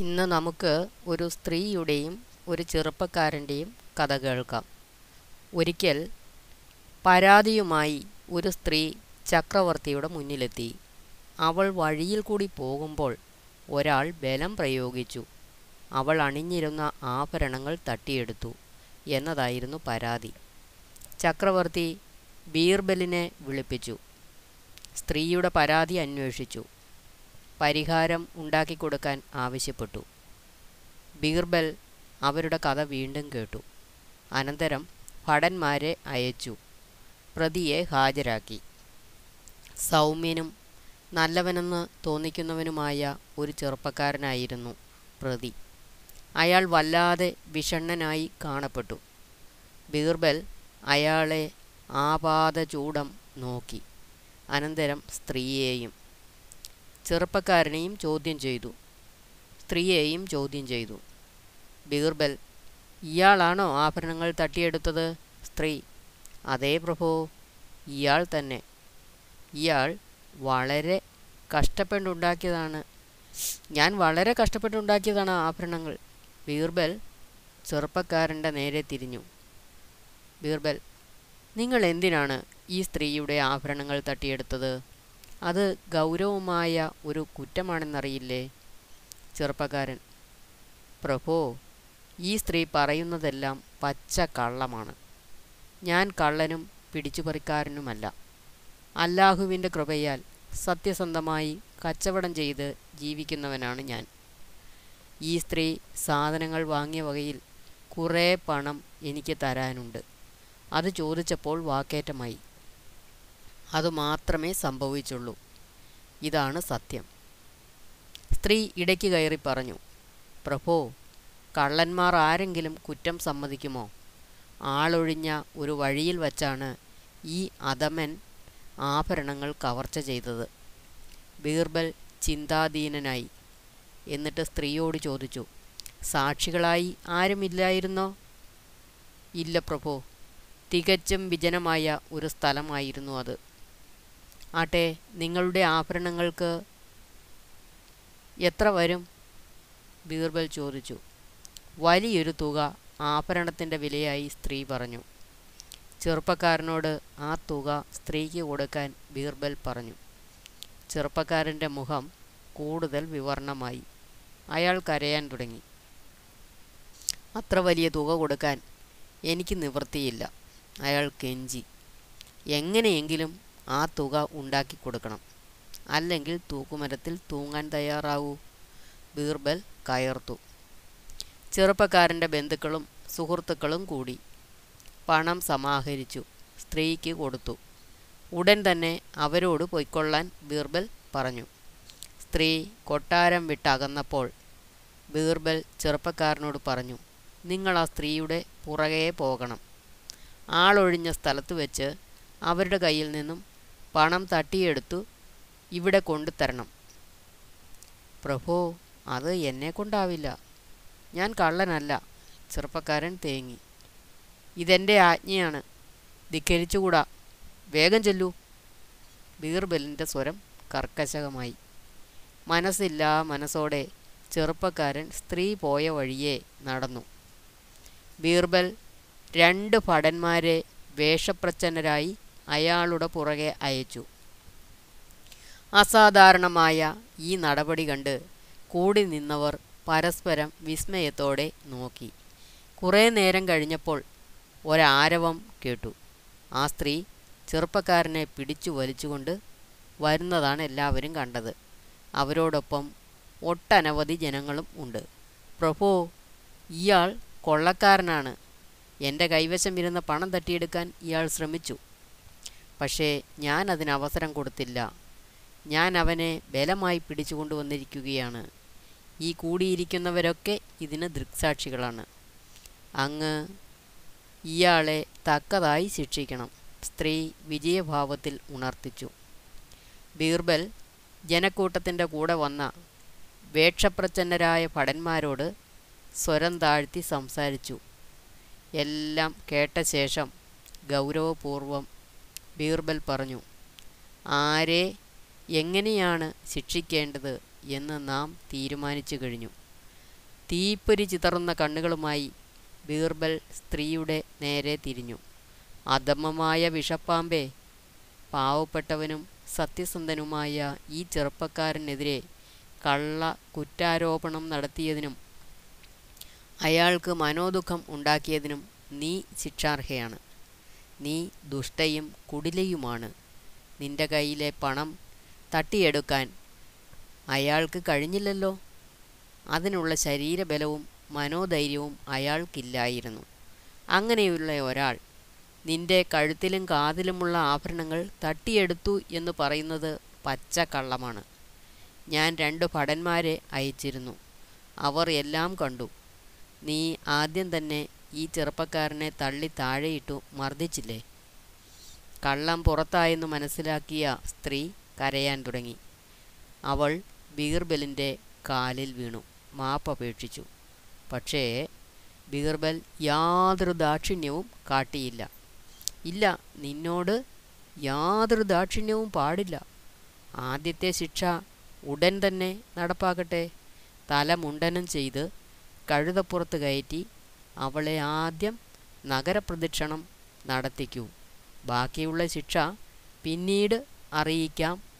ഇന്ന് നമുക്ക് ഒരു സ്ത്രീയുടെയും ഒരു ചെറുപ്പക്കാരന്റെയും കഥ കേൾക്കാം. ഒരിക്കൽ പരാതിയുമായി ഒരു സ്ത്രീ ചക്രവർത്തിയുടെ മുന്നിലെത്തി. അവൾ വഴിയിൽ കൂടി പോകുമ്പോൾ ഒരാൾ ബലം പ്രയോഗിച്ചു. അവൾ അണിഞ്ഞിരുന്ന ആഭരണങ്ങൾ തട്ടിയെടുത്തു എന്നതായിരുന്നു പരാതി. ചക്രവർത്തി ബീർബലിനെ വിളിപ്പിച്ചു. സ്ത്രീയുടെ പരാതി അന്വേഷിച്ചു. പരിഹാരം ഉണ്ടാക്കിക്കൊടുക്കാൻ ആവശ്യപ്പെട്ടു. ബീർബൽ അവരുടെ കഥ വീണ്ടും കേട്ടു. അനന്തരം ഭടന്മാരെ അയച്ചു. പ്രതിയെ ഹാജരാക്കി. സൗമ്യനും നല്ലവനെന്ന് തോന്നിക്കുന്നവനുമായ ഒരു ചെറുപ്പക്കാരനായിരുന്നു പ്രതി. അയാൾ വല്ലാതെ വിഷണ്ണനായി കാണപ്പെട്ടു. ബീർബൽ അയാളെ ആപാദചൂടം നോക്കി. അനന്തരം സ്ത്രീയെയും ചെറുപ്പക്കാരനെയും ചോദ്യം ചെയ്തു. സ്ത്രീയെയും ചോദ്യം ചെയ്തു. ബീർബൽ ഇയാളാണോ ആഭരണങ്ങൾ തട്ടിയെടുത്തത്? സ്ത്രീ. അതേ പ്രഭു ഇയാൾ തന്നെ. ഇയാൾ വളരെ കഷ്ടപ്പെട്ടുണ്ടാക്കിയതാണ്. ഞാൻ വളരെ കഷ്ടപ്പെട്ടുണ്ടാക്കിയതാണ് ആഭരണങ്ങൾ. ബീർബൽ ചെറുപ്പക്കാരന്റെ നേരെ തിരിഞ്ഞു. ബീർബൽ നിങ്ങൾ എന്തിനാണ് ഈ സ്ത്രീയുടെ ആഭരണങ്ങൾ തട്ടിയെടുത്തത്? അത് ഗൗരവമായ ഒരു കുറ്റമാണെന്നറിയില്ലേ? ചെറുപ്പക്കാരൻ. പ്രഭോ ഈ സ്ത്രീ പറയുന്നതെല്ലാം പച്ച കള്ളമാണ്. ഞാൻ കള്ളനും പിടിച്ചുപറിക്കാരനുമല്ല. അല്ലാഹുവിന്റെ കൃപയാൽ സത്യസന്ധമായി കച്ചവടം ചെയ്ത് ജീവിക്കുന്നവനാണ് ഞാൻ. ഈ സ്ത്രീ സാധനങ്ങൾ വാങ്ങിയ വകയിൽ കുറേ പണം എനിക്ക് തരാനുണ്ട്. അത് ചോദിച്ചപ്പോൾ വാക്കേറ്റമായി. അതുമാത്രമേ സംഭവിച്ചുള്ളൂ. ഇതാണ് സത്യം. സ്ത്രീ ഇടയ്ക്ക് കയറി പറഞ്ഞു പ്രഭോ കള്ളന്മാർ ആരെങ്കിലും കുറ്റം സമ്മതിക്കുമോ? ആളൊഴിഞ്ഞ ഒരു വഴിയിൽ വച്ചാണ് ഈ അധമൻ ആഭരണങ്ങൾ കവർച്ച ചെയ്തത്. ബീർബൽ ചിന്താധീനനായി. എന്നിട്ട് സ്ത്രീയോട് ചോദിച്ചു സാക്ഷികളായി ആരുമില്ലായിരുന്നോ ഇല്ല പ്രഭോ തികച്ചും വിജനമായ ഒരു സ്ഥലമായിരുന്നു അത്. ആട്ടെ നിങ്ങളുടെ ആഭരണങ്ങൾക്ക് എത്ര വരും? ബീർബൽ ചോദിച്ചു. വലിയൊരു തുക ആഭരണത്തിന്റെ വിലയായി സ്ത്രീ പറഞ്ഞു. ചെറുപ്പക്കാരനോട് ആ തുക സ്ത്രീക്ക് കൊടുക്കാൻ ബീർബൽ പറഞ്ഞു. ചെറുപ്പക്കാരന്റെ മുഖം കൂടുതൽ വിവർണമായി. അയാൾ കരയാൻ തുടങ്ങി. അത്ര വലിയ തുക കൊടുക്കാൻ എനിക്ക് നിവൃത്തിയില്ല. അയാൾ കെഞ്ചി. എങ്ങനെയെങ്കിലും ആ തുക ഉണ്ടാക്കി കൊടുക്കണം. അല്ലെങ്കിൽ തൂക്കുമരത്തിൽ തൂങ്ങാൻ തയ്യാറാവൂ. ബീർബൽ കയർത്തു. ചെറുപ്പക്കാരന്റെ ബന്ധുക്കളും സുഹൃത്തുക്കളും കൂടി പണം സമാഹരിച്ചു. സ്ത്രീക്ക് കൊടുത്തു. ഉടൻ തന്നെ അവരോട് പൊയ്ക്കൊള്ളാൻ ബീർബൽ പറഞ്ഞു. സ്ത്രീ കൊട്ടാരം വിട്ടകന്നപ്പോൾ ബീർബൽ ചെറുപ്പക്കാരനോട് പറഞ്ഞു നിങ്ങൾ ആ സ്ത്രീയുടെ പുറകെ പോകണം. ആളൊഴിഞ്ഞ സ്ഥലത്ത് വെച്ച് അവരുടെ കയ്യിൽ നിന്നും പണം തട്ടിയെടുത്തു ഇവിടെ കൊണ്ടുതരണം. പ്രഭോ അത് എന്നെ കൊണ്ടാവില്ല. ഞാൻ കള്ളനല്ല ചെറുപ്പക്കാരൻ തേങ്ങി. ഇതെന്റെ ആജ്ഞയാണ്. ധിക്കരിച്ചുകൂടാ വേഗം ചെല്ലൂ. ബീർബലിന്റെ സ്വരം കർക്കശകമായി മനസ്സില്ലാ മനസ്സോടെ ചെറുപ്പക്കാരൻ സ്ത്രീ പോയ വഴിയെ നടന്നു. ബീർബൽ രണ്ട് ഭടന്മാരെ വേഷപ്രച്ഛന്നരായി അയാളുടെ പുറകെ അയച്ചു. അസാധാരണമായ ഈ നടപടി കണ്ട് കൂടി നിന്നവർ പരസ്പരം വിസ്മയത്തോടെ നോക്കി. കുറേ നേരം കഴിഞ്ഞപ്പോൾ ഒരാരവം കേട്ടു. ആ സ്ത്രീ ചെറുപ്പക്കാരനെ പിടിച്ചു വലിച്ചുകൊണ്ട് വരുന്നതാണ് എല്ലാവരും കണ്ടത്. അവരോടൊപ്പം ഒട്ടനവധി ജനങ്ങളും ഉണ്ട്. പ്രഭോ ഇയാൾ കൊള്ളക്കാരനാണ്. എന്റെ കൈവശം ഇരുന്ന പണം തട്ടിയെടുക്കാൻ ഇയാൾ ശ്രമിച്ചു. പക്ഷേ ഞാൻ അതിന് അവസരം കൊടുത്തില്ല. ഞാൻ അവനെ ബലമായി പിടിച്ചുകൊണ്ടുവന്നിരിക്കുകയാണ് ഈ കൂടിയിരിക്കുന്നവരൊക്കെ ഇതിന് ദൃക്സാക്ഷികളാണ്. അങ്ങ് ഇയാളെ തക്കതായി ശിക്ഷിക്കണം. സ്ത്രീ വിജയഭാവത്തിൽ ഉണർത്തിച്ചു. ബീർബൽ ജനക്കൂട്ടത്തിന്റെ കൂടെ വന്ന വേഷപ്രച്ഛന്നരായ ഭടന്മാരോട് സ്വരം താഴ്ത്തി സംസാരിച്ചു. എല്ലാം കേട്ട ശേഷം ഗൗരവപൂർവം ബീർബൽ പറഞ്ഞു ആരെ എങ്ങനെയാണ് ശിക്ഷിക്കേണ്ടത് എന്ന് നാം തീരുമാനിച്ചു കഴിഞ്ഞു. തീപ്പൊരി ചിതറുന്ന കണ്ണുകളുമായി ബീർബൽ സ്ത്രീയുടെ നേരെ തിരിഞ്ഞു. അധമമായ വിഷപ്പാമ്പേ പാവപ്പെട്ടവനും സത്യസന്ധനുമായ ഈ ചെറുപ്പക്കാരനെതിരെ കള്ള കുറ്റാരോപണം നടത്തിയതിനും അയാൾക്ക് മനോദുഃഖം ഉണ്ടാക്കിയതിനും നീ ശിക്ഷാർഹയാണ്. നീ ദുഷ്ടയും കുടിലയുമാണ്. നിന്റെ കയ്യിലെ പണം തട്ടിയെടുക്കാൻ അയാൾക്ക് കഴിഞ്ഞില്ലല്ലോ. അതിനുള്ള ശരീരബലവും മനോധൈര്യവും അയാൾക്കില്ലായിരുന്നു. അങ്ങനെയുള്ള ഒരാൾ നിന്റെ കഴുത്തിലും കാതിലുമുള്ള ആഭരണങ്ങൾ തട്ടിയെടുത്തു എന്ന് പറയുന്നത് പച്ചക്കള്ളമാണ്. ഞാൻ രണ്ട് ഭടന്മാരെ അയച്ചിരുന്നു. അവർ എല്ലാം കണ്ടു. നീ ആദ്യം തന്നെ ഈ ചെറുപ്പക്കാരനെ തള്ളി താഴെയിട്ടു മർദ്ദിച്ചില്ലേ? കള്ളം പുറത്തായെന്ന് മനസ്സിലാക്കിയ സ്ത്രീ കരയാൻ തുടങ്ങി. അവൾ ബീർബലിന്റെ കാലിൽ വീണു. മാപ്പപേക്ഷിച്ചു പക്ഷേ ബീർബൽ യാതൊരു ദാക്ഷിണ്യവും കാട്ടിയില്ല. ഇല്ല നിന്നോട് യാതൊരു ദാക്ഷിണ്യവും പാടില്ല. ആദ്യത്തെ ശിക്ഷ ഉടൻ തന്നെ നടപ്പാക്കട്ടെ. തല മുണ്ടനം ചെയ്ത് കഴുതപ്പുറത്ത് കയറ്റി അവളെ ആദ്യം നഗരപ്രദക്ഷിണം നടത്തിക്കൂ. ബാക്കിയുള്ള ശിക്ഷ പിന്നീട് അറിയിക്കാം.